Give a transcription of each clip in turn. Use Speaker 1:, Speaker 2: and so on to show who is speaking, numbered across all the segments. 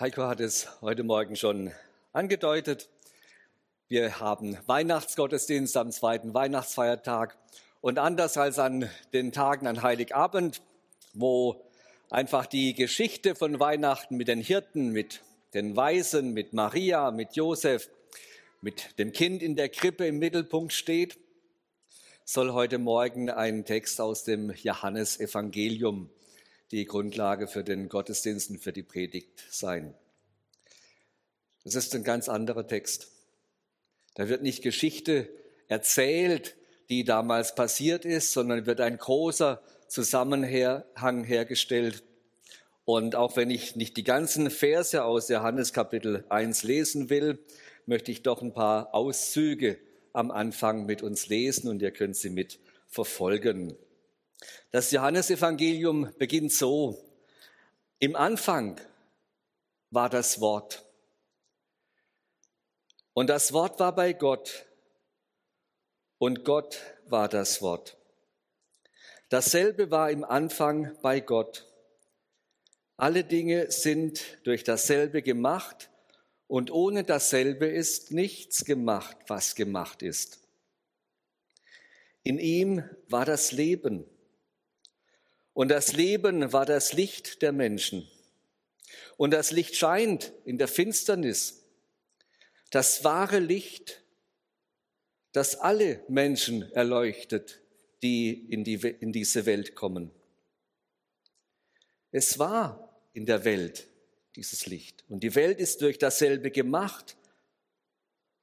Speaker 1: Heiko hat es heute Morgen schon angedeutet. Wir haben Weihnachtsgottesdienst am zweiten Weihnachtsfeiertag. Und anders als an den Tagen an Heiligabend, wo einfach die Geschichte von Weihnachten mit den Hirten, mit den Weisen, mit Maria, mit Josef, mit dem Kind in der Krippe im Mittelpunkt steht, soll heute Morgen ein Text aus dem Johannesevangelium die Grundlage für den Gottesdienst und für die Predigt sein. Das ist ein ganz anderer Text. Da wird nicht Geschichte erzählt, die damals passiert ist, sondern wird ein großer Zusammenhang hergestellt. Und auch wenn ich nicht die ganzen Verse aus Johannes Kapitel 1 lesen will, möchte ich doch ein paar Auszüge am Anfang mit uns lesen und ihr könnt sie mit verfolgen. Das Johannesevangelium beginnt so. Im Anfang war das Wort. Und das Wort war bei Gott. Und Gott war das Wort. Dasselbe war im Anfang bei Gott. Alle Dinge sind durch dasselbe gemacht und ohne dasselbe ist nichts gemacht, was gemacht ist. In ihm war das Leben und das Leben war das Licht der Menschen. Und das Licht scheint in der Finsternis. Das wahre Licht, das alle Menschen erleuchtet, die in, die in diese Welt kommen. Es war in der Welt dieses Licht. Und die Welt ist durch dasselbe gemacht.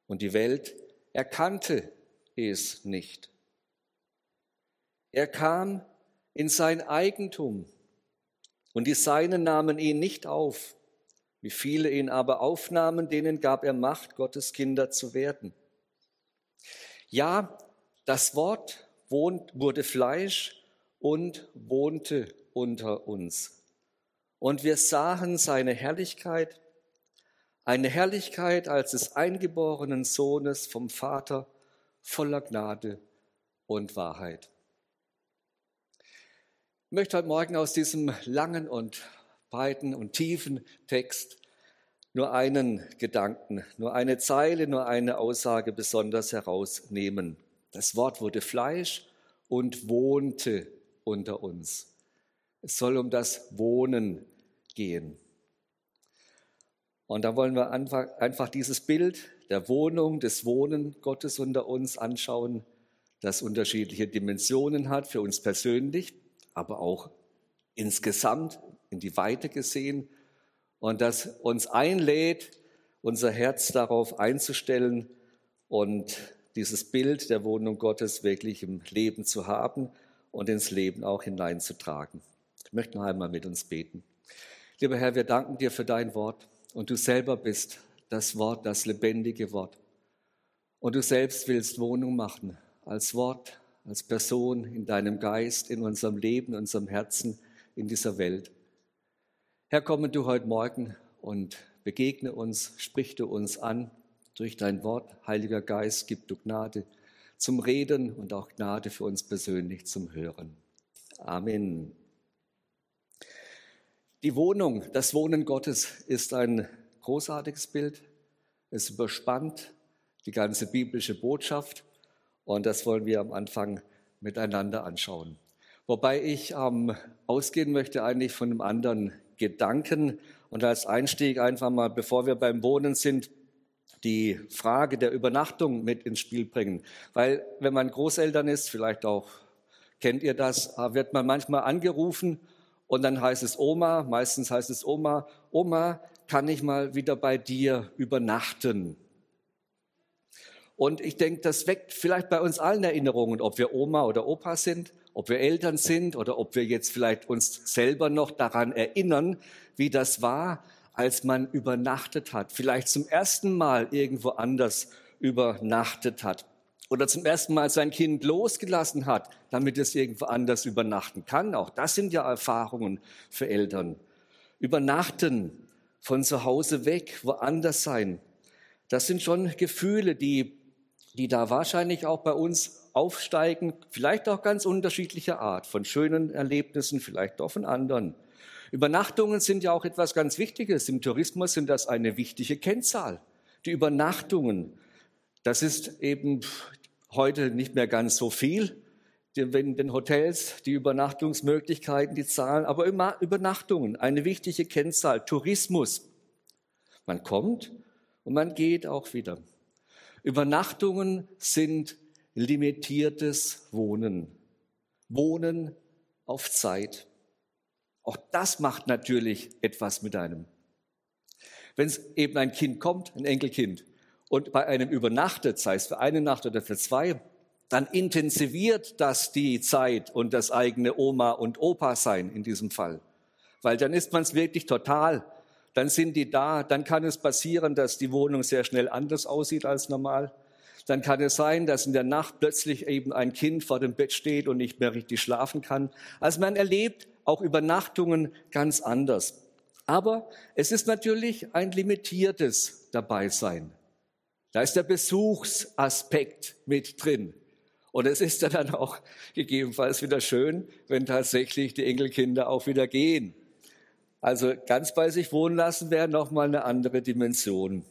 Speaker 1: Und die Welt erkannte es nicht. Er kam in sein Eigentum. Und die Seinen nahmen ihn nicht auf. Wie viele ihn aber aufnahmen, denen gab er Macht, Gottes Kinder zu werden. Ja, das Wort wohnt, wurde Fleisch und wohnte unter uns. Und wir sahen seine Herrlichkeit, eine Herrlichkeit als des eingeborenen Sohnes vom Vater voller Gnade und Wahrheit. Ich möchte heute Morgen aus diesem langen und breiten und tiefen Text nur einen Gedanken, nur eine Zeile, nur eine Aussage besonders herausnehmen. Das Wort wurde Fleisch und wohnte unter uns. Es soll um das Wohnen gehen. Und da wollen wir einfach dieses Bild der Wohnung, des Wohnen Gottes unter uns anschauen, das unterschiedliche Dimensionen hat für uns persönlich, aber auch insgesamt in die Weite gesehen und das uns einlädt, unser Herz darauf einzustellen und dieses Bild der Wohnung Gottes wirklich im Leben zu haben und ins Leben auch hineinzutragen. Ich möchte noch einmal mit uns beten. Lieber Herr, wir danken dir für dein Wort und du selber bist das Wort, das lebendige Wort. Und du selbst willst Wohnung machen als Wort, als Person, in deinem Geist, in unserem Leben, in unserem Herzen, in dieser Welt. Herr, komme du heute Morgen und begegne uns, sprich du uns an durch dein Wort. Heiliger Geist, gib du Gnade zum Reden und auch Gnade für uns persönlich zum Hören. Amen. Die Wohnung, das Wohnen Gottes ist ein großartiges Bild. Es überspannt die ganze biblische Botschaft und das wollen wir am Anfang miteinander anschauen. Wobei ich ähm, ausgehen möchte eigentlich von einem anderen Gedanken und als Einstieg einfach mal, bevor wir beim Wohnen sind, die Frage der Übernachtung mit ins Spiel bringen. Weil wenn man Großeltern ist, vielleicht auch kennt ihr das, äh, wird man manchmal angerufen und dann heißt es Oma, meistens heißt es Oma, Oma, kann ich mal wieder bei dir übernachten? Und ich denke, das weckt vielleicht bei uns allen Erinnerungen, ob wir Oma oder Opa sind, ob wir Eltern sind oder ob wir jetzt vielleicht uns selber noch daran erinnern, wie das war, als man übernachtet hat, vielleicht zum ersten Mal irgendwo anders übernachtet hat oder zum ersten Mal sein Kind losgelassen hat, damit es irgendwo anders übernachten kann. Auch das sind ja Erfahrungen für Eltern. Übernachten, von zu Hause weg, woanders sein. Das sind schon Gefühle, die die da wahrscheinlich auch bei uns Aufsteigen, vielleicht auch ganz unterschiedlicher Art, von schönen Erlebnissen, vielleicht auch von anderen. Übernachtungen sind ja auch etwas ganz Wichtiges. Im Tourismus sind das eine wichtige Kennzahl. Die Übernachtungen, das ist eben heute nicht mehr ganz so viel, in den Hotels, die Übernachtungsmöglichkeiten, die Zahlen, aber Übernachtungen, eine wichtige Kennzahl, Tourismus. Man kommt und man geht auch wieder. Übernachtungen sind limitiertes Wohnen. Wohnen auf Zeit. Auch das macht natürlich etwas mit einem. Wenn es eben ein Kind kommt, ein Enkelkind, und bei einem übernachtet, sei es für eine Nacht oder für zwei, dann intensiviert das die Zeit und das eigene Oma und Opa sein in diesem Fall. Weil dann ist man es wirklich total. Dann sind die da. Dann kann es passieren, dass die Wohnung sehr schnell anders aussieht als normal. Dann kann es sein, dass in der Nacht plötzlich eben ein Kind vor dem Bett steht und nicht mehr richtig schlafen kann. Also man erlebt auch Übernachtungen ganz anders. Aber es ist natürlich ein limitiertes Dabeisein. Da ist der Besuchsaspekt mit drin. Und es ist dann auch gegebenenfalls wieder schön, wenn tatsächlich die Enkelkinder auch wieder gehen. Also ganz bei sich wohnen lassen wäre nochmal eine andere Dimension.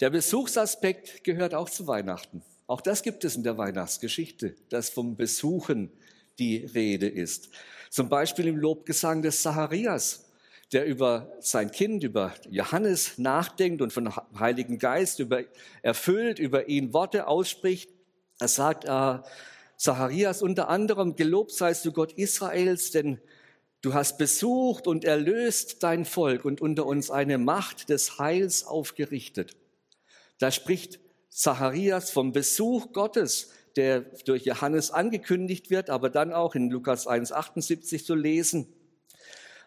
Speaker 1: Der Besuchsaspekt gehört auch zu Weihnachten. Auch das gibt es in der Weihnachtsgeschichte, dass vom Besuchen die Rede ist. Zum Beispiel im Lobgesang des Zacharias, der über sein Kind, über Johannes nachdenkt und von Heiligen Geist über, erfüllt, über ihn Worte ausspricht. Er sagt äh, Zacharias unter anderem, gelobt seist du Gott Israels, denn du hast besucht und erlöst dein Volk und unter uns eine Macht des Heils aufgerichtet. Da spricht Zacharias vom Besuch Gottes, der durch Johannes angekündigt wird, aber dann auch in Lukas 1,78 zu lesen,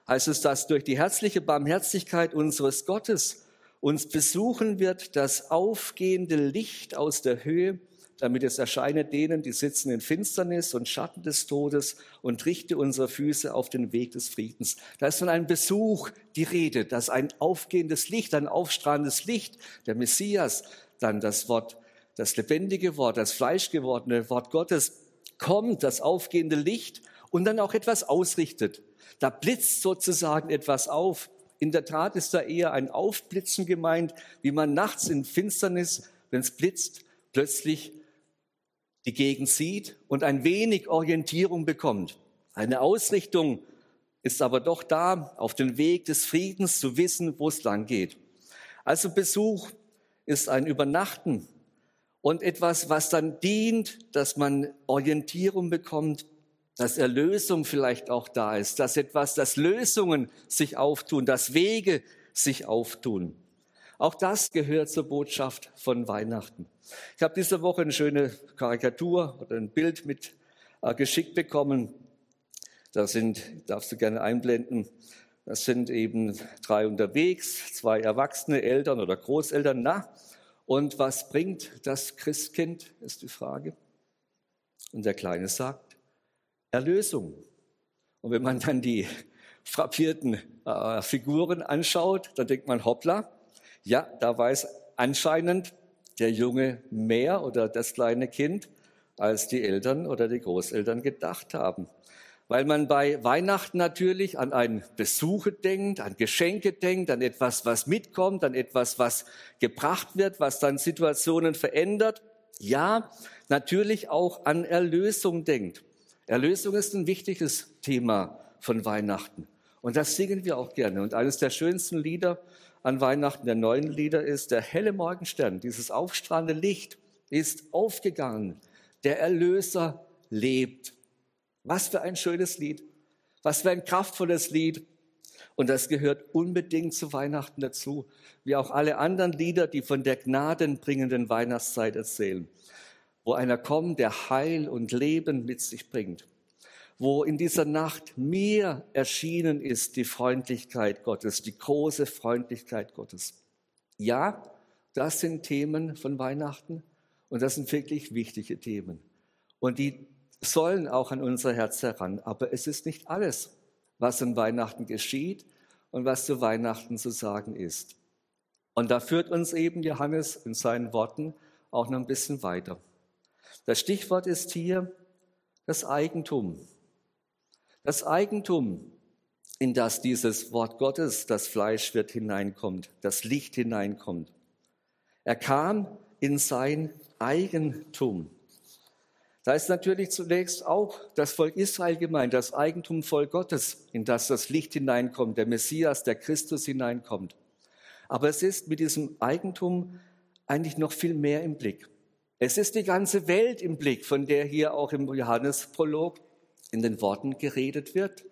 Speaker 1: heißt es, dass durch die herzliche Barmherzigkeit unseres Gottes uns besuchen wird das aufgehende Licht aus der Höhe, damit es erscheine denen, die sitzen in Finsternis und Schatten des Todes und richte unsere Füße auf den Weg des Friedens. Da ist von einem Besuch die Rede, dass ein aufgehendes Licht, ein aufstrahlendes Licht, der Messias, dann das Wort, das lebendige Wort, das fleischgewordene Wort Gottes kommt, das aufgehende Licht und dann auch etwas ausrichtet. Da blitzt sozusagen etwas auf. In der Tat ist da eher ein Aufblitzen gemeint, wie man nachts in Finsternis, wenn es blitzt, plötzlich die Gegend sieht und ein wenig Orientierung bekommt. Eine Ausrichtung ist aber doch da, auf den Weg des Friedens zu wissen, wo es lang geht. Also Besuch ist ein Übernachten und etwas, was dann dient, dass man Orientierung bekommt, dass Erlösung vielleicht auch da ist, dass etwas, dass Lösungen sich auftun, dass Wege sich auftun. Auch das gehört zur Botschaft von Weihnachten. Ich habe diese Woche eine schöne Karikatur oder ein Bild mit äh, geschickt bekommen. Da sind, darfst du gerne einblenden, das sind eben drei unterwegs, zwei Erwachsene, Eltern oder Großeltern. Na, und was bringt das Christkind, ist die Frage. Und der Kleine sagt, Erlösung. Und wenn man dann die frappierten äh, Figuren anschaut, dann denkt man, hoppla, ja, da weiß anscheinend der Junge mehr oder das kleine Kind, als die Eltern oder die Großeltern gedacht haben. Weil man bei Weihnachten natürlich an ein Besuche denkt, an Geschenke denkt, an etwas, was mitkommt, an etwas, was gebracht wird, was dann Situationen verändert. Ja, natürlich auch an Erlösung denkt. Erlösung ist ein wichtiges Thema von Weihnachten. Und das singen wir auch gerne. Und eines der schönsten Lieder an Weihnachten der neuen Lieder ist, der helle Morgenstern, dieses aufstrahlende Licht ist aufgegangen. Der Erlöser lebt. Was für ein schönes Lied. Was für ein kraftvolles Lied. Und das gehört unbedingt zu Weihnachten dazu, wie auch alle anderen Lieder, die von der gnadenbringenden Weihnachtszeit erzählen, wo einer kommt, der Heil und Leben mit sich bringt wo in dieser Nacht mir erschienen ist die Freundlichkeit Gottes, die große Freundlichkeit Gottes. Ja, das sind Themen von Weihnachten und das sind wirklich wichtige Themen. Und die sollen auch an unser Herz heran. Aber es ist nicht alles, was an Weihnachten geschieht und was zu Weihnachten zu sagen ist. Und da führt uns eben Johannes in seinen Worten auch noch ein bisschen weiter. Das Stichwort ist hier das Eigentum. Das Eigentum, in das dieses Wort Gottes, das Fleisch wird, hineinkommt, das Licht hineinkommt. Er kam in sein Eigentum. Da ist natürlich zunächst auch das Volk Israel gemeint, das Eigentum voll Gottes, in das das Licht hineinkommt, der Messias, der Christus hineinkommt. Aber es ist mit diesem Eigentum eigentlich noch viel mehr im Blick. Es ist die ganze Welt im Blick, von der hier auch im Johannesprolog in den Worten geredet wird,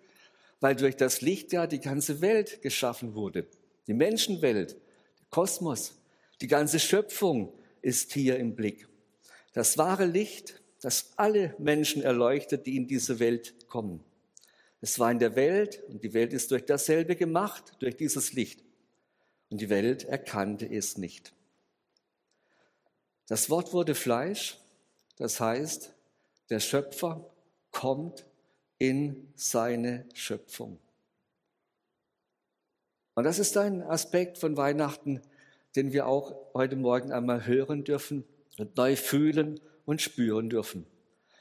Speaker 1: weil durch das Licht ja die ganze Welt geschaffen wurde. Die Menschenwelt, der Kosmos, die ganze Schöpfung ist hier im Blick. Das wahre Licht, das alle Menschen erleuchtet, die in diese Welt kommen. Es war in der Welt und die Welt ist durch dasselbe gemacht, durch dieses Licht. Und die Welt erkannte es nicht. Das Wort wurde Fleisch, das heißt, der Schöpfer kommt in seine Schöpfung. Und das ist ein Aspekt von Weihnachten, den wir auch heute Morgen einmal hören dürfen und neu fühlen und spüren dürfen.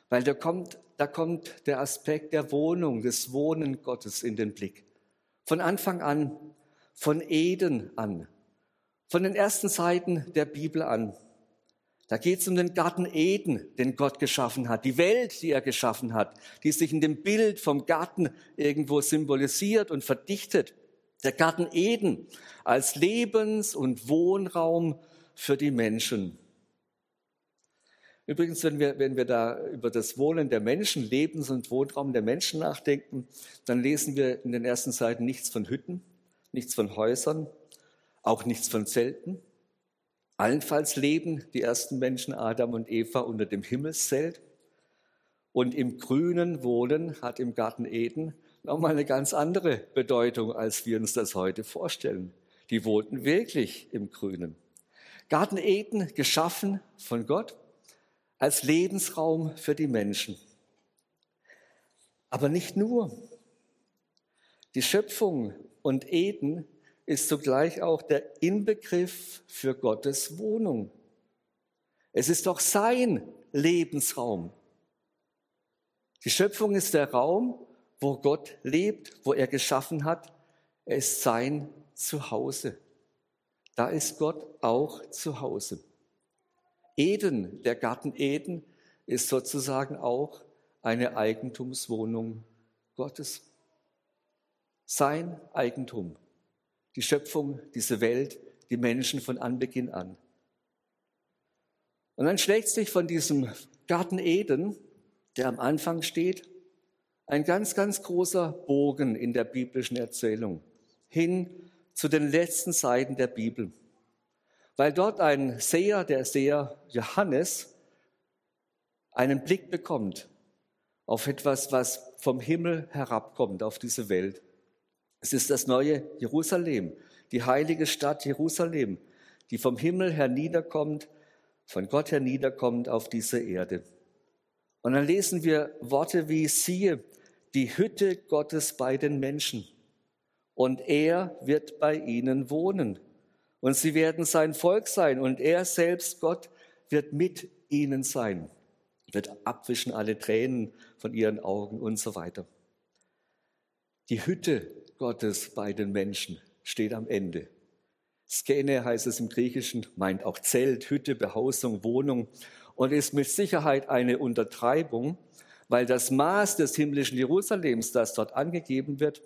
Speaker 1: Weil da kommt, da kommt der Aspekt der Wohnung, des Wohnen Gottes in den Blick. Von Anfang an, von Eden an, von den ersten Seiten der Bibel an. Da geht es um den Garten Eden, den Gott geschaffen hat, die Welt, die er geschaffen hat, die sich in dem Bild vom Garten irgendwo symbolisiert und verdichtet. Der Garten Eden als Lebens- und Wohnraum für die Menschen. Übrigens, wenn wir, wenn wir da über das Wohnen der Menschen, Lebens- und Wohnraum der Menschen nachdenken, dann lesen wir in den ersten Seiten nichts von Hütten, nichts von Häusern, auch nichts von Zelten. Allenfalls leben die ersten Menschen Adam und Eva unter dem Himmelszelt. Und im grünen Wohnen hat im Garten Eden nochmal eine ganz andere Bedeutung, als wir uns das heute vorstellen. Die wohnten wirklich im Grünen. Garten Eden geschaffen von Gott, als Lebensraum für die Menschen. Aber nicht nur. Die Schöpfung und Eden ist zugleich auch der Inbegriff für Gottes Wohnung. Es ist doch sein Lebensraum. Die Schöpfung ist der Raum, wo Gott lebt, wo er geschaffen hat. Er ist sein Zuhause. Da ist Gott auch zu Hause. Eden, der Garten Eden, ist sozusagen auch eine Eigentumswohnung Gottes. Sein Eigentum. Die Schöpfung, diese Welt, die Menschen von Anbeginn an. Und dann schlägt sich von diesem Garten Eden, der am Anfang steht, ein ganz, ganz großer Bogen in der biblischen Erzählung hin zu den letzten Seiten der Bibel weil dort ein Seher, der Seher Johannes, einen Blick bekommt auf etwas, was vom Himmel herabkommt auf diese Welt. Es ist das neue Jerusalem, die heilige Stadt Jerusalem, die vom Himmel herniederkommt, von Gott herniederkommt auf diese Erde. Und dann lesen wir Worte wie, siehe, die Hütte Gottes bei den Menschen und er wird bei ihnen wohnen und sie werden sein Volk sein und er selbst, Gott, wird mit ihnen sein, wird abwischen alle Tränen von ihren Augen und so weiter. Die Hütte Gottes bei den Menschen steht am Ende. Skene heißt es im Griechischen, meint auch Zelt, Hütte, Behausung, Wohnung und ist mit Sicherheit eine Untertreibung, weil das Maß des himmlischen Jerusalems, das dort angegeben wird,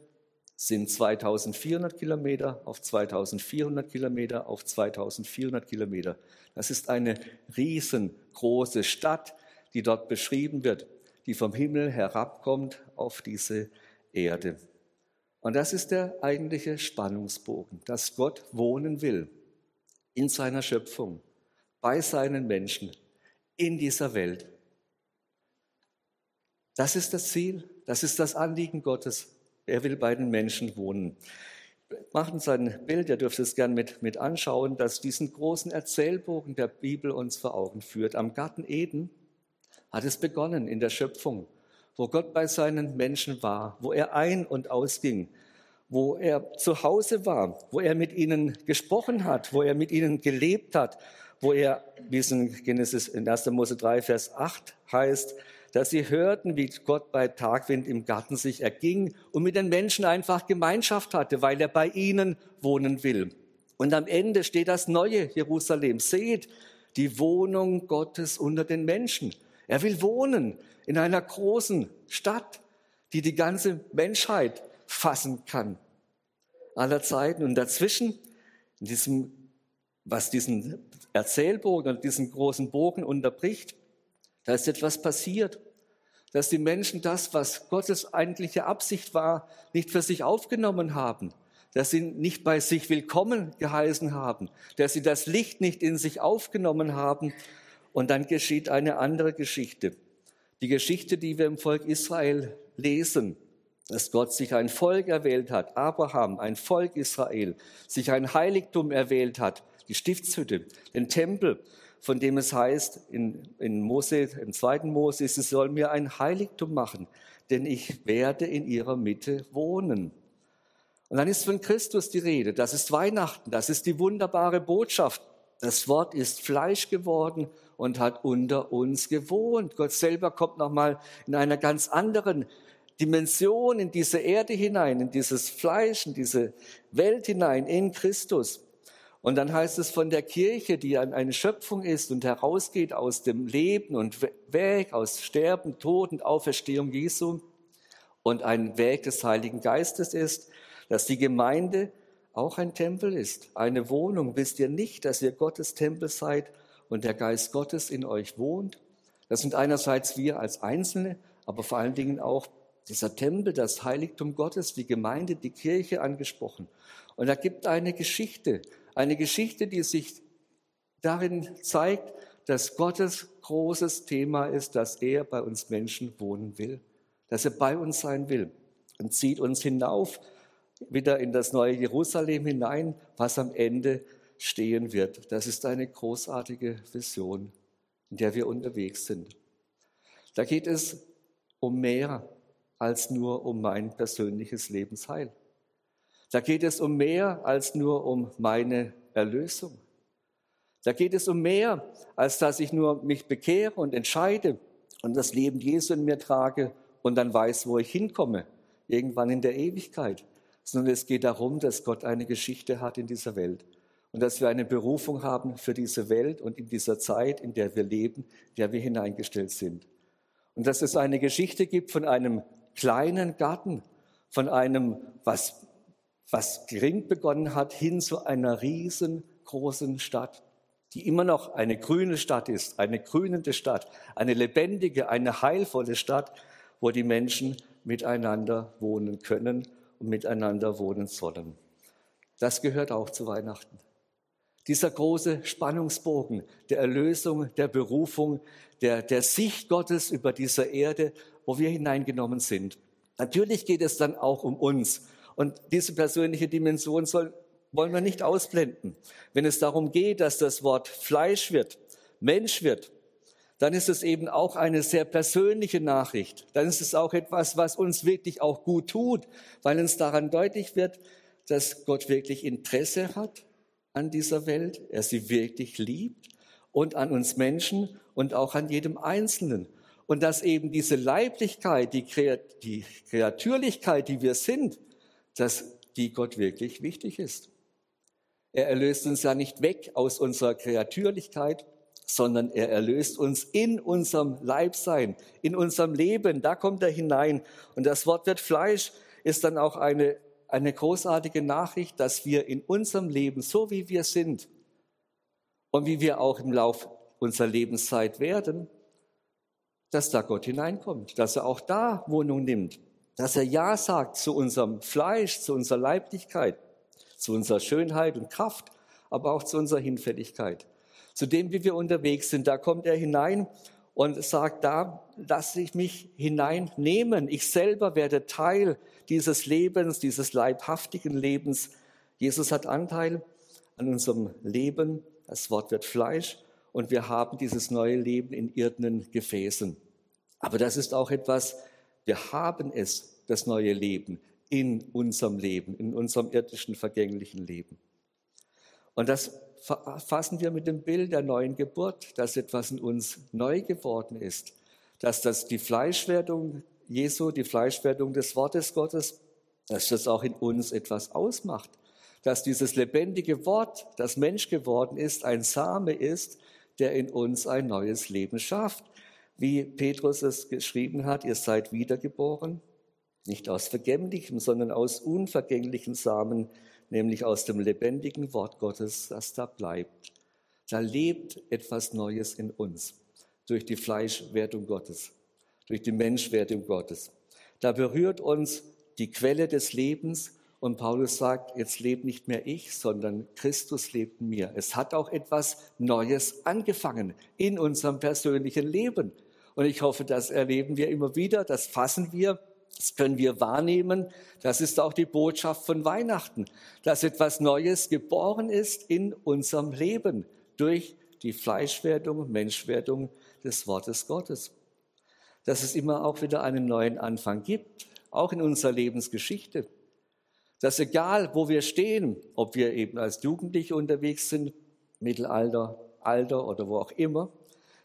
Speaker 1: sind 2400 Kilometer auf 2400 Kilometer auf 2400 Kilometer. Das ist eine riesengroße Stadt, die dort beschrieben wird, die vom Himmel herabkommt auf diese Erde. Und das ist der eigentliche Spannungsbogen, dass Gott wohnen will in seiner Schöpfung, bei seinen Menschen, in dieser Welt. Das ist das Ziel, das ist das Anliegen Gottes. Er will bei den Menschen wohnen. Machen uns ein Bild, ihr dürft es gern mit, mit anschauen, das diesen großen Erzählbogen der Bibel uns vor Augen führt. Am Garten Eden hat es begonnen in der Schöpfung, wo Gott bei seinen Menschen war, wo er ein- und ausging, wo er zu Hause war, wo er mit ihnen gesprochen hat, wo er mit ihnen gelebt hat, wo er, wie es in Genesis in 1. Mose 3, Vers 8 heißt, dass sie hörten, wie Gott bei Tagwind im Garten sich erging und mit den Menschen einfach Gemeinschaft hatte, weil er bei ihnen wohnen will. Und am Ende steht das neue Jerusalem. Seht, die Wohnung Gottes unter den Menschen. Er will wohnen in einer großen Stadt, die die ganze Menschheit fassen kann. Aller Zeiten. Und dazwischen, in diesem, was diesen Erzählbogen und diesen großen Bogen unterbricht, da ist etwas passiert, dass die Menschen das, was Gottes eigentliche Absicht war, nicht für sich aufgenommen haben, dass sie nicht bei sich willkommen geheißen haben, dass sie das Licht nicht in sich aufgenommen haben. Und dann geschieht eine andere Geschichte. Die Geschichte, die wir im Volk Israel lesen, dass Gott sich ein Volk erwählt hat, Abraham, ein Volk Israel, sich ein Heiligtum erwählt hat, die Stiftshütte, den Tempel, von dem es heißt in, in Mose, im zweiten Mose, sie sollen mir ein Heiligtum machen, denn ich werde in ihrer Mitte wohnen. Und dann ist von Christus die Rede. Das ist Weihnachten. Das ist die wunderbare Botschaft. Das Wort ist Fleisch geworden und hat unter uns gewohnt. Gott selber kommt nochmal in einer ganz anderen Dimension in diese Erde hinein, in dieses Fleisch, in diese Welt hinein, in Christus. Und dann heißt es von der Kirche, die eine Schöpfung ist und herausgeht aus dem Leben und Weg, aus Sterben, Tod und Auferstehung Jesu und ein Weg des Heiligen Geistes ist, dass die Gemeinde auch ein Tempel ist, eine Wohnung. Wisst ihr nicht, dass ihr Gottes Tempel seid und der Geist Gottes in euch wohnt? Das sind einerseits wir als Einzelne, aber vor allen Dingen auch dieser Tempel, das Heiligtum Gottes, die Gemeinde, die Kirche angesprochen. Und da gibt eine Geschichte, eine Geschichte, die sich darin zeigt, dass Gottes großes Thema ist, dass er bei uns Menschen wohnen will, dass er bei uns sein will und zieht uns hinauf wieder in das neue Jerusalem hinein, was am Ende stehen wird. Das ist eine großartige Vision, in der wir unterwegs sind. Da geht es um mehr als nur um mein persönliches Lebensheil. Da geht es um mehr als nur um meine Erlösung. Da geht es um mehr, als dass ich nur mich bekehre und entscheide und das Leben Jesu in mir trage und dann weiß, wo ich hinkomme, irgendwann in der Ewigkeit sondern es geht darum, dass Gott eine Geschichte hat in dieser Welt und dass wir eine Berufung haben für diese Welt und in dieser Zeit, in der wir leben, in der wir hineingestellt sind. Und dass es eine Geschichte gibt von einem kleinen Garten, von einem, was, was gering begonnen hat, hin zu einer riesengroßen Stadt, die immer noch eine grüne Stadt ist, eine grünende Stadt, eine lebendige, eine heilvolle Stadt, wo die Menschen miteinander wohnen können und miteinander wohnen sollen. Das gehört auch zu Weihnachten. Dieser große Spannungsbogen der Erlösung, der Berufung, der, der Sicht Gottes über dieser Erde, wo wir hineingenommen sind. Natürlich geht es dann auch um uns. Und diese persönliche Dimension soll, wollen wir nicht ausblenden. Wenn es darum geht, dass das Wort Fleisch wird, Mensch wird, dann ist es eben auch eine sehr persönliche Nachricht. Dann ist es auch etwas, was uns wirklich auch gut tut, weil uns daran deutlich wird, dass Gott wirklich Interesse hat an dieser Welt, er sie wirklich liebt und an uns Menschen und auch an jedem Einzelnen. Und dass eben diese Leiblichkeit, die, Kreatürlichkeit, die wir sind, dass die Gott wirklich wichtig ist. Er erlöst uns ja nicht weg aus unserer Kreatürlichkeit, sondern er erlöst uns in unserem Leibsein, in unserem Leben. Da kommt er hinein. Und das Wort wird Fleisch ist dann auch eine, eine großartige Nachricht, dass wir in unserem Leben, so wie wir sind und wie wir auch im Lauf unserer Lebenszeit werden, dass da Gott hineinkommt, dass er auch da Wohnung nimmt, dass er Ja sagt zu unserem Fleisch, zu unserer Leiblichkeit, zu unserer Schönheit und Kraft, aber auch zu unserer Hinfälligkeit zu dem, wie wir unterwegs sind. Da kommt er hinein und sagt, da lasse ich mich hineinnehmen. Ich selber werde Teil dieses Lebens, dieses leibhaftigen Lebens. Jesus hat Anteil an unserem Leben. Das Wort wird Fleisch und wir haben dieses neue Leben in irdenen Gefäßen. Aber das ist auch etwas, wir haben es, das neue Leben in unserem Leben, in unserem irdischen, vergänglichen Leben. Und das fassen wir mit dem Bild der neuen Geburt, dass etwas in uns neu geworden ist, dass das die Fleischwerdung Jesu, die Fleischwerdung des Wortes Gottes, dass das auch in uns etwas ausmacht, dass dieses lebendige Wort, das Mensch geworden ist, ein Same ist, der in uns ein neues Leben schafft. Wie Petrus es geschrieben hat, ihr seid wiedergeboren, nicht aus vergänglichem, sondern aus unvergänglichen Samen, nämlich aus dem lebendigen Wort Gottes, das da bleibt. Da lebt etwas Neues in uns durch die Fleischwertung Gottes, durch die Menschwertung Gottes. Da berührt uns die Quelle des Lebens und Paulus sagt, jetzt lebt nicht mehr ich, sondern Christus lebt in mir. Es hat auch etwas Neues angefangen in unserem persönlichen Leben. Und ich hoffe, das erleben wir immer wieder, das fassen wir das können wir wahrnehmen. Das ist auch die Botschaft von Weihnachten, dass etwas Neues geboren ist in unserem Leben durch die Fleischwerdung, Menschwerdung des Wortes Gottes. Dass es immer auch wieder einen neuen Anfang gibt, auch in unserer Lebensgeschichte. Dass egal, wo wir stehen, ob wir eben als Jugendliche unterwegs sind, Mittelalter, Alter oder wo auch immer,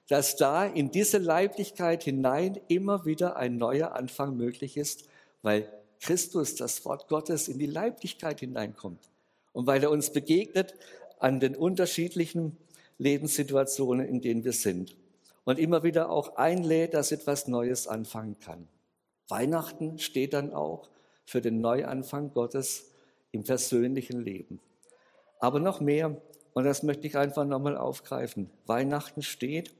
Speaker 1: dass da in diese Leiblichkeit hinein immer wieder ein neuer Anfang möglich ist, weil Christus, das Wort Gottes, in die Leiblichkeit hineinkommt und weil er uns begegnet an den unterschiedlichen Lebenssituationen, in denen wir sind und immer wieder auch einlädt, dass etwas Neues anfangen kann. Weihnachten steht dann auch für den Neuanfang Gottes im persönlichen Leben. Aber noch mehr, und das möchte ich einfach nochmal aufgreifen, Weihnachten steht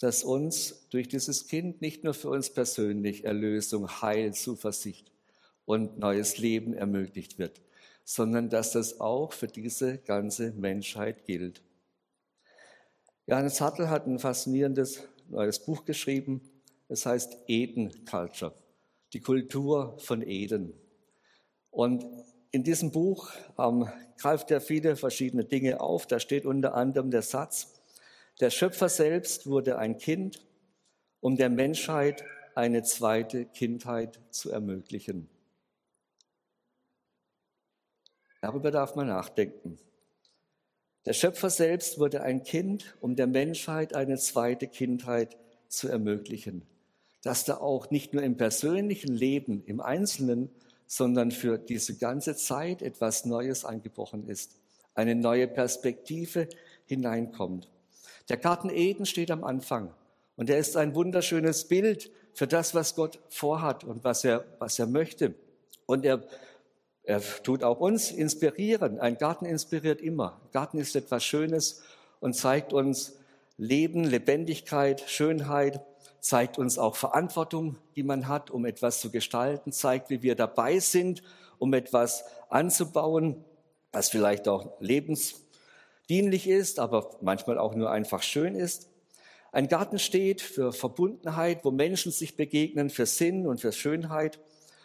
Speaker 1: dass uns durch dieses Kind nicht nur für uns persönlich Erlösung, Heil, Zuversicht und neues Leben ermöglicht wird, sondern dass das auch für diese ganze Menschheit gilt. Johannes Hartl hat ein faszinierendes neues Buch geschrieben. Es heißt Eden Culture, die Kultur von Eden. Und in diesem Buch ähm, greift er viele verschiedene Dinge auf. Da steht unter anderem der Satz, der Schöpfer selbst wurde ein Kind, um der Menschheit eine zweite Kindheit zu ermöglichen. Darüber darf man nachdenken. Der Schöpfer selbst wurde ein Kind, um der Menschheit eine zweite Kindheit zu ermöglichen. Dass da auch nicht nur im persönlichen Leben, im Einzelnen, sondern für diese ganze Zeit etwas Neues angebrochen ist, eine neue Perspektive hineinkommt. Der Garten Eden steht am Anfang und er ist ein wunderschönes Bild für das, was Gott vorhat und was er, was er möchte. Und er, er tut auch uns inspirieren. Ein Garten inspiriert immer. Garten ist etwas Schönes und zeigt uns Leben, Lebendigkeit, Schönheit, zeigt uns auch Verantwortung, die man hat, um etwas zu gestalten, zeigt, wie wir dabei sind, um etwas anzubauen, was vielleicht auch lebens dienlich ist, aber manchmal auch nur einfach schön ist. Ein Garten steht für Verbundenheit, wo Menschen sich begegnen, für Sinn und für Schönheit.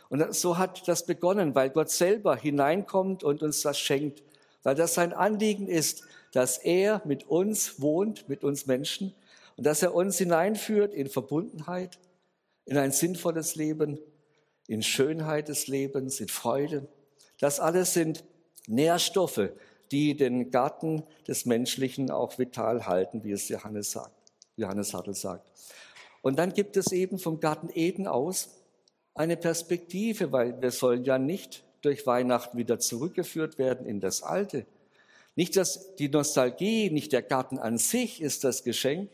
Speaker 1: Und so hat das begonnen, weil Gott selber hineinkommt und uns das schenkt, weil das sein Anliegen ist, dass er mit uns wohnt, mit uns Menschen und dass er uns hineinführt in Verbundenheit, in ein sinnvolles Leben, in Schönheit des Lebens, in Freude. Das alles sind Nährstoffe, die den Garten des Menschlichen auch vital halten, wie es Johannes sagt, Johannes Hartl sagt. Und dann gibt es eben vom Garten Eden aus eine Perspektive, weil wir sollen ja nicht durch Weihnachten wieder zurückgeführt werden in das Alte. Nicht dass die Nostalgie, nicht der Garten an sich ist das Geschenk,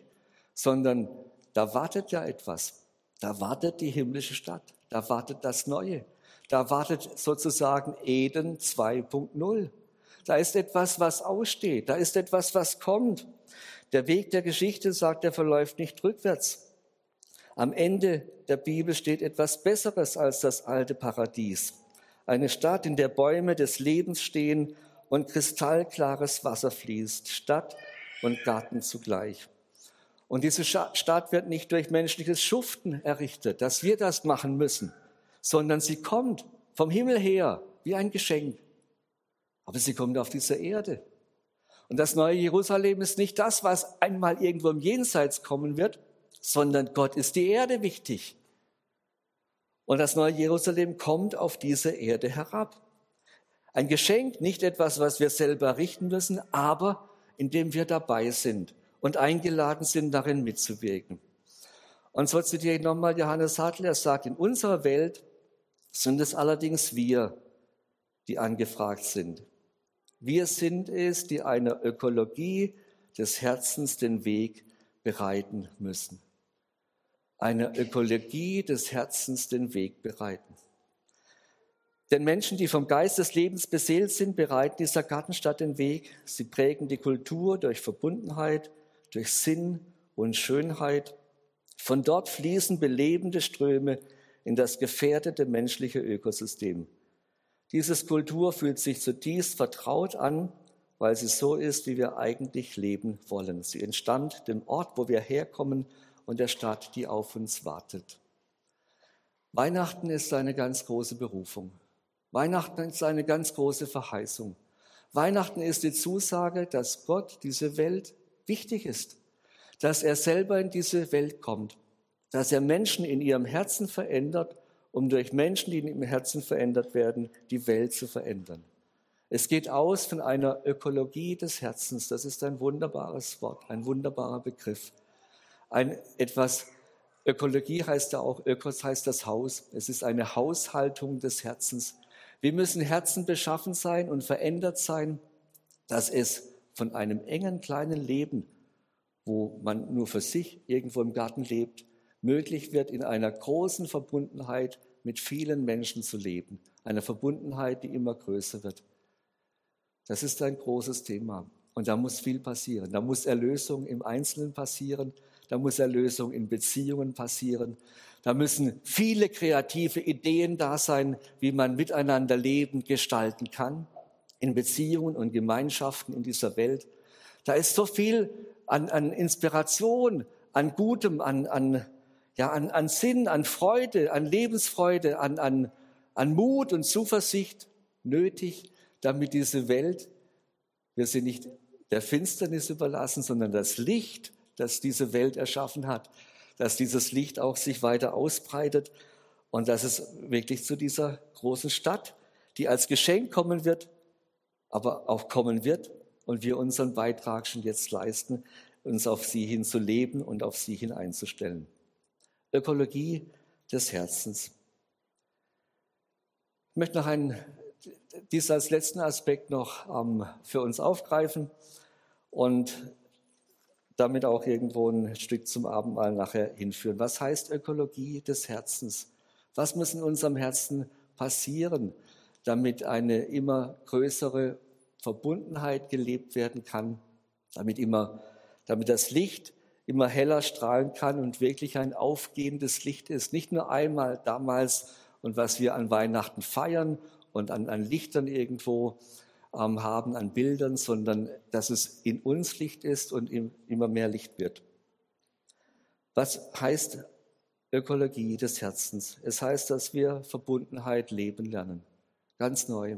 Speaker 1: sondern da wartet ja etwas. Da wartet die himmlische Stadt. Da wartet das Neue. Da wartet sozusagen Eden 2.0. Da ist etwas, was aussteht. Da ist etwas, was kommt. Der Weg der Geschichte, sagt er, verläuft nicht rückwärts. Am Ende der Bibel steht etwas Besseres als das alte Paradies. Eine Stadt, in der Bäume des Lebens stehen und kristallklares Wasser fließt, Stadt und Garten zugleich. Und diese Stadt wird nicht durch menschliches Schuften errichtet, dass wir das machen müssen, sondern sie kommt vom Himmel her wie ein Geschenk. Aber sie kommt auf diese Erde. Und das neue Jerusalem ist nicht das, was einmal irgendwo im Jenseits kommen wird, sondern Gott ist die Erde wichtig. Und das neue Jerusalem kommt auf diese Erde herab. Ein Geschenk, nicht etwas, was wir selber richten müssen, aber indem wir dabei sind und eingeladen sind, darin mitzuwirken. Und so zitiere ich nochmal Johannes Hartl, er sagt, in unserer Welt sind es allerdings wir, die angefragt sind. Wir sind es, die einer Ökologie des Herzens den Weg bereiten müssen. Einer Ökologie des Herzens den Weg bereiten. Denn Menschen, die vom Geist des Lebens beseelt sind, bereiten dieser Gartenstadt den Weg. Sie prägen die Kultur durch Verbundenheit, durch Sinn und Schönheit. Von dort fließen belebende Ströme in das gefährdete menschliche Ökosystem. Diese Kultur fühlt sich zutiefst vertraut an, weil sie so ist, wie wir eigentlich leben wollen. Sie entstand dem Ort, wo wir herkommen und der Stadt, die auf uns wartet. Weihnachten ist eine ganz große Berufung. Weihnachten ist eine ganz große Verheißung. Weihnachten ist die Zusage, dass Gott diese Welt wichtig ist, dass er selber in diese Welt kommt, dass er Menschen in ihrem Herzen verändert, um durch Menschen, die ihrem Herzen verändert werden, die Welt zu verändern. Es geht aus von einer Ökologie des Herzens. Das ist ein wunderbares Wort, ein wunderbarer Begriff. Ein etwas Ökologie heißt ja auch, Ökos heißt das Haus. Es ist eine Haushaltung des Herzens. Wir müssen Herzen beschaffen sein und verändert sein, dass es von einem engen kleinen Leben, wo man nur für sich irgendwo im Garten lebt, möglich wird, in einer großen Verbundenheit mit vielen Menschen zu leben. Eine Verbundenheit, die immer größer wird. Das ist ein großes Thema. Und da muss viel passieren. Da muss Erlösung im Einzelnen passieren. Da muss Erlösung in Beziehungen passieren. Da müssen viele kreative Ideen da sein, wie man miteinander leben, gestalten kann, in Beziehungen und Gemeinschaften in dieser Welt. Da ist so viel an, an Inspiration, an Gutem, an, an, ja, an, an Sinn, an Freude, an Lebensfreude, an, an, an Mut und Zuversicht nötig, damit diese Welt, wir sie nicht der Finsternis überlassen, sondern das Licht, das diese Welt erschaffen hat, dass dieses Licht auch sich weiter ausbreitet und dass es wirklich zu dieser großen Stadt, die als Geschenk kommen wird, aber auch kommen wird und wir unseren Beitrag schon jetzt leisten, uns auf sie hin zu leben und auf sie hin einzustellen. Ökologie des Herzens. Ich möchte noch einen, dies als letzten Aspekt noch ähm, für uns aufgreifen und damit auch irgendwo ein Stück zum Abendmahl nachher hinführen. Was heißt Ökologie des Herzens? Was muss in unserem Herzen passieren, damit eine immer größere Verbundenheit gelebt werden kann, damit immer, damit das Licht immer heller strahlen kann und wirklich ein aufgehendes Licht ist. Nicht nur einmal damals und was wir an Weihnachten feiern und an, an Lichtern irgendwo ähm, haben an Bildern, sondern dass es in uns Licht ist und immer mehr Licht wird. Was heißt Ökologie des Herzens? Es heißt, dass wir Verbundenheit leben lernen. Ganz neu.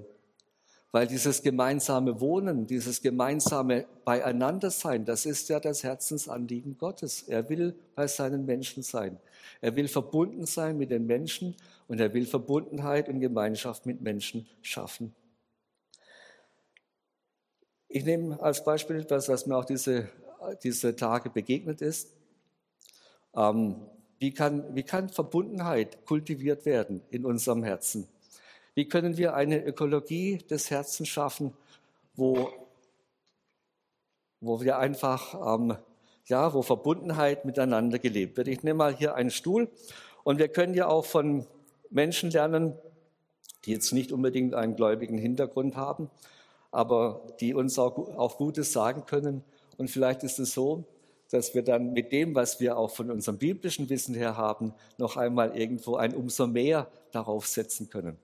Speaker 1: Weil dieses gemeinsame Wohnen, dieses gemeinsame Beieinandersein, das ist ja das Herzensanliegen Gottes. Er will bei seinen Menschen sein. Er will verbunden sein mit den Menschen und er will Verbundenheit und Gemeinschaft mit Menschen schaffen. Ich nehme als Beispiel etwas, was mir auch diese, diese Tage begegnet ist. Ähm, wie, kann, wie kann Verbundenheit kultiviert werden in unserem Herzen? Wie können wir eine Ökologie des Herzens schaffen, wo, wo wir einfach, ähm, ja, wo Verbundenheit miteinander gelebt wird? Ich nehme mal hier einen Stuhl und wir können ja auch von Menschen lernen, die jetzt nicht unbedingt einen gläubigen Hintergrund haben, aber die uns auch, auch Gutes sagen können. Und vielleicht ist es so, dass wir dann mit dem, was wir auch von unserem biblischen Wissen her haben, noch einmal irgendwo ein umso mehr darauf setzen können.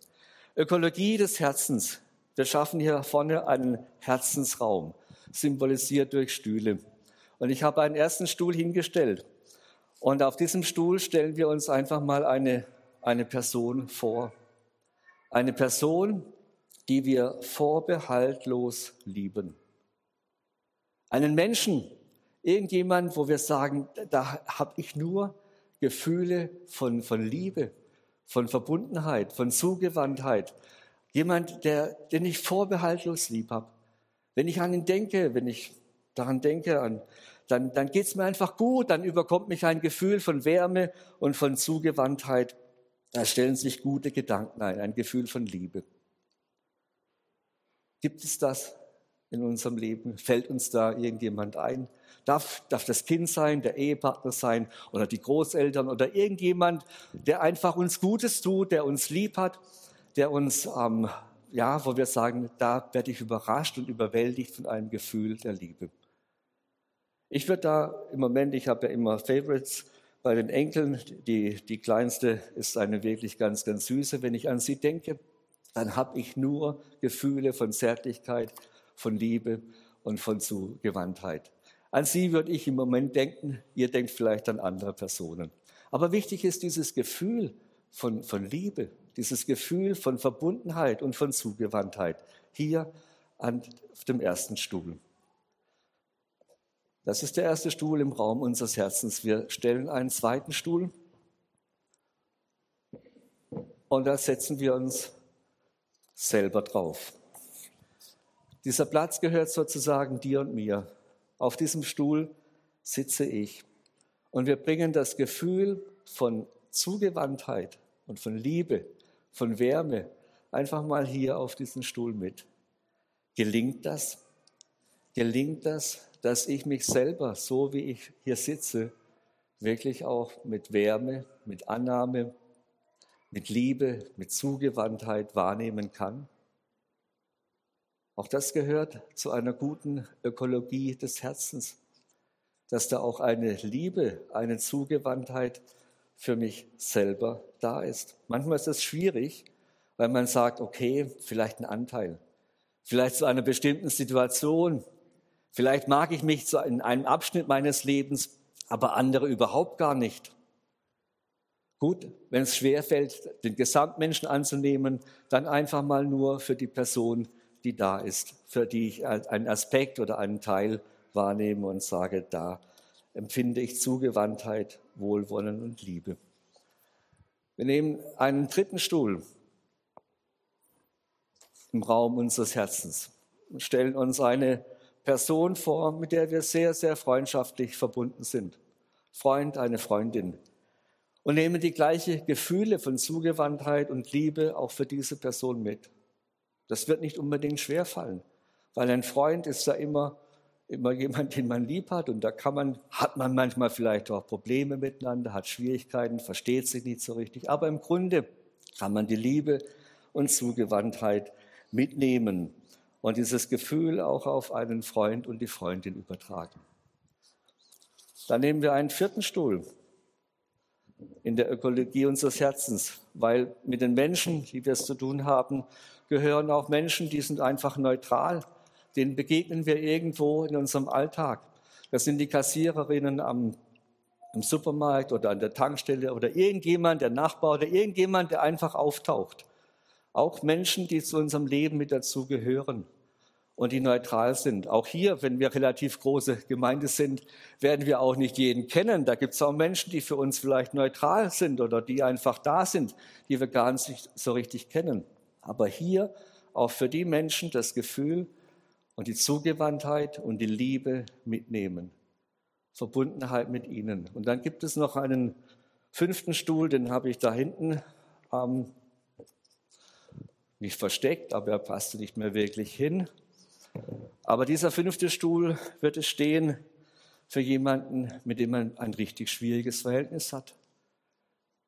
Speaker 1: Ökologie des Herzens. Wir schaffen hier vorne einen Herzensraum, symbolisiert durch Stühle. Und ich habe einen ersten Stuhl hingestellt. Und auf diesem Stuhl stellen wir uns einfach mal eine, eine Person vor. Eine Person, die wir vorbehaltlos lieben. Einen Menschen, irgendjemand, wo wir sagen, da habe ich nur Gefühle von, von Liebe, von Verbundenheit, von Zugewandtheit. Jemand, der, den ich vorbehaltlos lieb habe. Wenn ich an ihn denke, wenn ich daran denke, an, dann, dann geht es mir einfach gut, dann überkommt mich ein Gefühl von Wärme und von Zugewandtheit. Da stellen sich gute Gedanken ein, ein Gefühl von Liebe. Gibt es das in unserem Leben? Fällt uns da irgendjemand ein? Darf, darf das Kind sein, der Ehepartner sein oder die Großeltern oder irgendjemand, der einfach uns Gutes tut, der uns lieb hat, der uns, ähm, ja, wo wir sagen, da werde ich überrascht und überwältigt von einem Gefühl der Liebe. Ich würde da im Moment, ich habe ja immer Favorites bei den Enkeln, die, die kleinste ist eine wirklich ganz, ganz süße. Wenn ich an sie denke, dann habe ich nur Gefühle von Zärtlichkeit, von Liebe und von Zugewandtheit. An sie würde ich im Moment denken, ihr denkt vielleicht an andere Personen. Aber wichtig ist dieses Gefühl von, von Liebe, dieses Gefühl von Verbundenheit und von Zugewandtheit hier an dem ersten Stuhl. Das ist der erste Stuhl im Raum unseres Herzens. Wir stellen einen zweiten Stuhl und da setzen wir uns selber drauf. Dieser Platz gehört sozusagen dir und mir. Auf diesem Stuhl sitze ich und wir bringen das Gefühl von Zugewandtheit und von Liebe, von Wärme einfach mal hier auf diesen Stuhl mit. Gelingt das? Gelingt das, dass ich mich selber, so wie ich hier sitze, wirklich auch mit Wärme, mit Annahme, mit Liebe, mit Zugewandtheit wahrnehmen kann. Auch das gehört zu einer guten Ökologie des Herzens, dass da auch eine Liebe, eine Zugewandtheit für mich selber da ist. Manchmal ist es schwierig, weil man sagt, okay, vielleicht ein Anteil, vielleicht zu einer bestimmten Situation, Vielleicht mag ich mich in einem Abschnitt meines Lebens, aber andere überhaupt gar nicht. Gut, wenn es schwerfällt, den Gesamtmenschen anzunehmen, dann einfach mal nur für die Person, die da ist, für die ich einen Aspekt oder einen Teil wahrnehme und sage, da empfinde ich Zugewandtheit, Wohlwollen und Liebe. Wir nehmen einen dritten Stuhl im Raum unseres Herzens und stellen uns eine Person vor, mit der wir sehr, sehr freundschaftlich verbunden sind. Freund, eine Freundin. Und nehmen die gleichen Gefühle von Zugewandtheit und Liebe auch für diese Person mit. Das wird nicht unbedingt schwerfallen, weil ein Freund ist ja immer, immer jemand, den man lieb hat und da kann man, hat man manchmal vielleicht auch Probleme miteinander, hat Schwierigkeiten, versteht sich nicht so richtig. Aber im Grunde kann man die Liebe und Zugewandtheit mitnehmen und dieses Gefühl auch auf einen Freund und die Freundin übertragen. Dann nehmen wir einen vierten Stuhl in der Ökologie unseres Herzens, weil mit den Menschen, die wir es zu tun haben, gehören auch Menschen, die sind einfach neutral. Denen begegnen wir irgendwo in unserem Alltag. Das sind die Kassiererinnen am, am Supermarkt oder an der Tankstelle oder irgendjemand, der Nachbar oder irgendjemand, der einfach auftaucht. Auch Menschen, die zu unserem Leben mit dazu gehören und die neutral sind. Auch hier, wenn wir relativ große Gemeinde sind, werden wir auch nicht jeden kennen. Da gibt es auch Menschen, die für uns vielleicht neutral sind oder die einfach da sind, die wir gar nicht so richtig kennen. Aber hier auch für die Menschen das Gefühl und die Zugewandtheit und die Liebe mitnehmen. Verbundenheit mit ihnen. Und dann gibt es noch einen fünften Stuhl, den habe ich da hinten ähm, nicht versteckt, aber er passte nicht mehr wirklich hin. Aber dieser fünfte Stuhl wird es stehen für jemanden, mit dem man ein richtig schwieriges Verhältnis hat.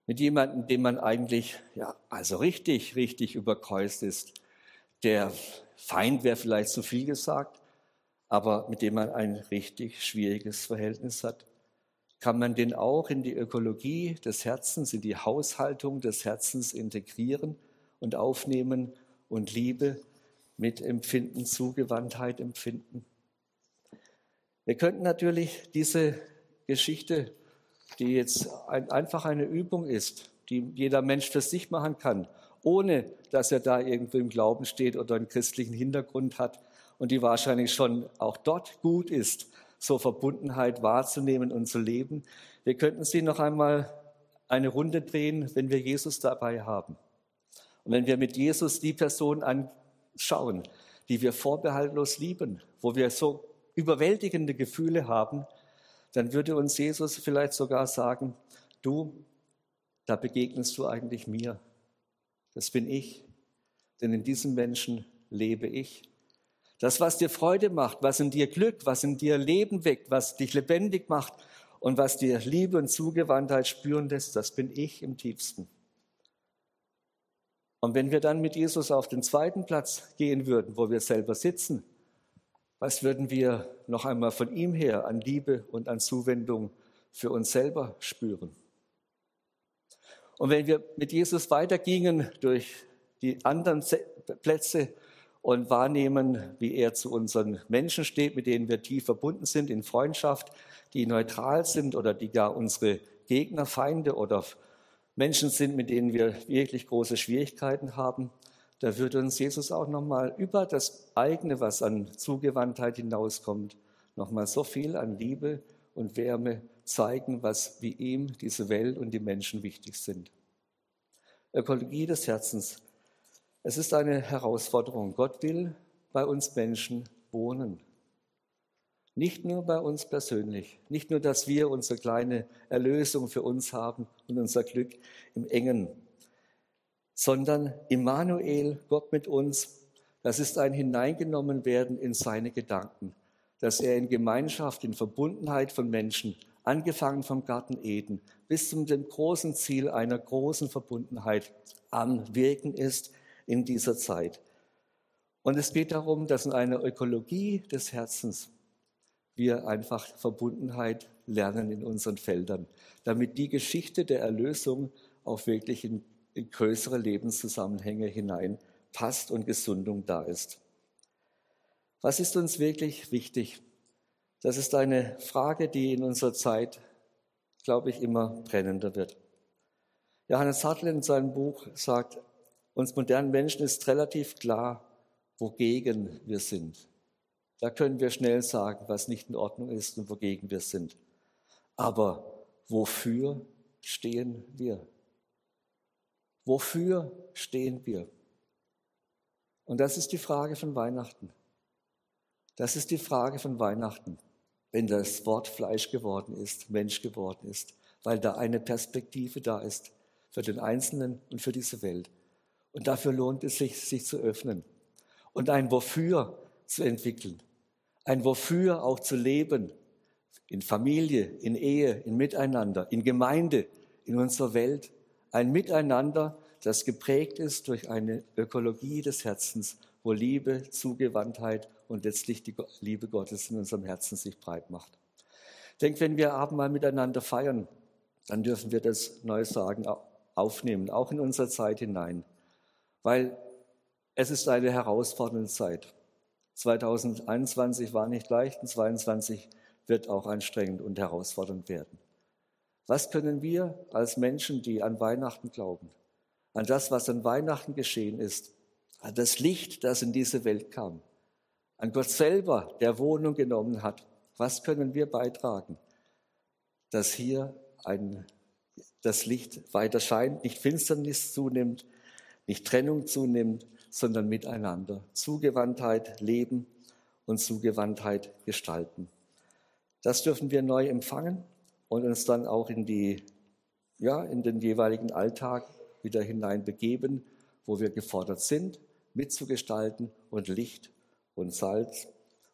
Speaker 1: Mit jemandem, dem man eigentlich, ja, also richtig, richtig überkreuzt ist. Der Feind wäre vielleicht zu viel gesagt, aber mit dem man ein richtig schwieriges Verhältnis hat. Kann man den auch in die Ökologie des Herzens, in die Haushaltung des Herzens integrieren? und aufnehmen und Liebe mit empfinden, Zugewandtheit empfinden. Wir könnten natürlich diese Geschichte, die jetzt ein, einfach eine Übung ist, die jeder Mensch für sich machen kann, ohne dass er da irgendwo im Glauben steht oder einen christlichen Hintergrund hat und die wahrscheinlich schon auch dort gut ist, so Verbundenheit wahrzunehmen und zu leben. Wir könnten sie noch einmal eine Runde drehen, wenn wir Jesus dabei haben. Und wenn wir mit Jesus die Person anschauen, die wir vorbehaltlos lieben, wo wir so überwältigende Gefühle haben, dann würde uns Jesus vielleicht sogar sagen, du, da begegnest du eigentlich mir. Das bin ich, denn in diesem Menschen lebe ich. Das, was dir Freude macht, was in dir Glück, was in dir Leben weckt, was dich lebendig macht und was dir Liebe und Zugewandtheit spüren lässt, das bin ich im tiefsten. Und wenn wir dann mit Jesus auf den zweiten Platz gehen würden, wo wir selber sitzen, was würden wir noch einmal von ihm her an Liebe und an Zuwendung für uns selber spüren? Und wenn wir mit Jesus weitergingen durch die anderen Plätze und wahrnehmen, wie er zu unseren Menschen steht, mit denen wir tief verbunden sind in Freundschaft, die neutral sind oder die gar unsere Gegner, Feinde oder Menschen sind, mit denen wir wirklich große Schwierigkeiten haben, da würde uns Jesus auch nochmal über das eigene, was an Zugewandtheit hinauskommt, nochmal so viel an Liebe und Wärme zeigen, was wie ihm diese Welt und die Menschen wichtig sind. Ökologie des Herzens. Es ist eine Herausforderung. Gott will bei uns Menschen wohnen. Nicht nur bei uns persönlich, nicht nur, dass wir unsere kleine Erlösung für uns haben und unser Glück im Engen, sondern Immanuel, Gott mit uns, das ist ein Hineingenommenwerden in seine Gedanken, dass er in Gemeinschaft, in Verbundenheit von Menschen, angefangen vom Garten Eden bis zum dem großen Ziel einer großen Verbundenheit am Wirken ist in dieser Zeit. Und es geht darum, dass in einer Ökologie des Herzens wir einfach Verbundenheit lernen in unseren Feldern, damit die Geschichte der Erlösung auch wirklich in, größere Lebenszusammenhänge hinein passt und Gesundung da ist. Was ist uns wirklich wichtig? Das ist eine Frage, die in unserer Zeit, glaube ich, immer brennender wird. Johannes Hartl in seinem Buch sagt, uns modernen Menschen ist relativ klar, wogegen wir sind. Da können wir schnell sagen, was nicht in Ordnung ist und wogegen wir sind. Aber wofür stehen wir? Wofür stehen wir? Und das ist die Frage von Weihnachten. Das ist die Frage von Weihnachten, wenn das Wort Fleisch geworden ist, Mensch geworden ist, weil da eine Perspektive da ist für den Einzelnen und für diese Welt. Und dafür lohnt es sich, sich zu öffnen und ein Wofür zu entwickeln ein Wofür auch zu leben, in Familie, in Ehe, in Miteinander, in Gemeinde, in unserer Welt, ein Miteinander, das geprägt ist durch eine Ökologie des Herzens, wo Liebe, Zugewandtheit und letztlich die Liebe Gottes in unserem Herzen sich breit macht. Ich denke, wenn wir Abendmahl miteinander feiern, dann dürfen wir das neue Sagen aufnehmen, auch in unsere Zeit hinein, weil es ist eine herausfordernde Zeit. 2021 war nicht leicht und 2022 wird auch anstrengend und herausfordernd werden. Was können wir als Menschen, die an Weihnachten glauben, an das, was an Weihnachten geschehen ist, an das Licht, das in diese Welt kam, an Gott selber, der Wohnung genommen hat, was können wir beitragen, dass hier ein, das Licht weiter scheint, nicht Finsternis zunimmt, nicht Trennung zunimmt, sondern miteinander. Zugewandtheit leben und Zugewandtheit gestalten. Das dürfen wir neu empfangen und uns dann auch in, die, ja, in den jeweiligen Alltag wieder hineinbegeben, wo wir gefordert sind, mitzugestalten und Licht und Salz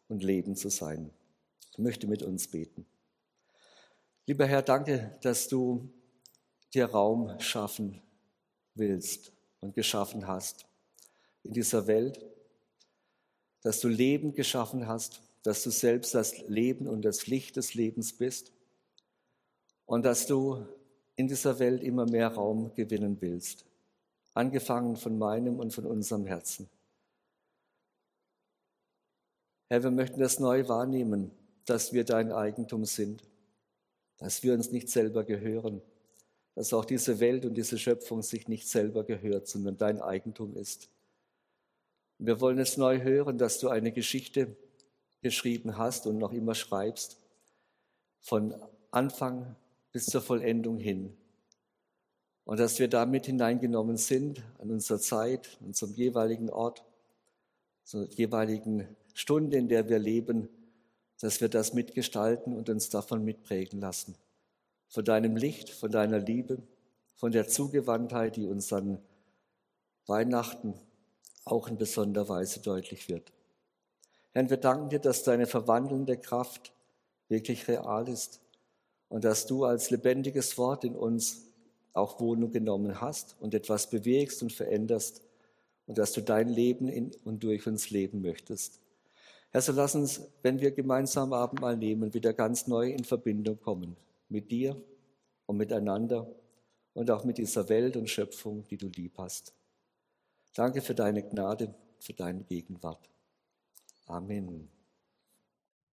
Speaker 1: und Leben zu sein. Ich möchte mit uns beten. Lieber Herr, danke, dass du dir Raum schaffen willst und geschaffen hast in dieser Welt, dass du Leben geschaffen hast, dass du selbst das Leben und das Licht des Lebens bist und dass du in dieser Welt immer mehr Raum gewinnen willst, angefangen von meinem und von unserem Herzen. Herr, wir möchten das neu wahrnehmen, dass wir dein Eigentum sind, dass wir uns nicht selber gehören, dass auch diese Welt und diese Schöpfung sich nicht selber gehört, sondern dein Eigentum ist. Wir wollen es neu hören, dass du eine Geschichte geschrieben hast und noch immer schreibst, von Anfang bis zur Vollendung hin. Und dass wir damit hineingenommen sind an unserer Zeit, an unserem jeweiligen Ort, zur jeweiligen Stunde, in der wir leben, dass wir das mitgestalten und uns davon mitprägen lassen. Von deinem Licht, von deiner Liebe, von der Zugewandtheit, die uns an Weihnachten auch in besonderer Weise deutlich wird. Herr, wir danken dir, dass deine verwandelnde Kraft wirklich real ist und dass du als lebendiges Wort in uns auch Wohnung genommen hast und etwas bewegst und veränderst und dass du dein Leben in und durch uns leben möchtest. Herr, so lass uns, wenn wir gemeinsam Abendmahl nehmen, wieder ganz neu in Verbindung kommen mit dir und miteinander und auch mit dieser Welt und Schöpfung, die du lieb hast. Danke für deine Gnade, für deine Gegenwart. Amen.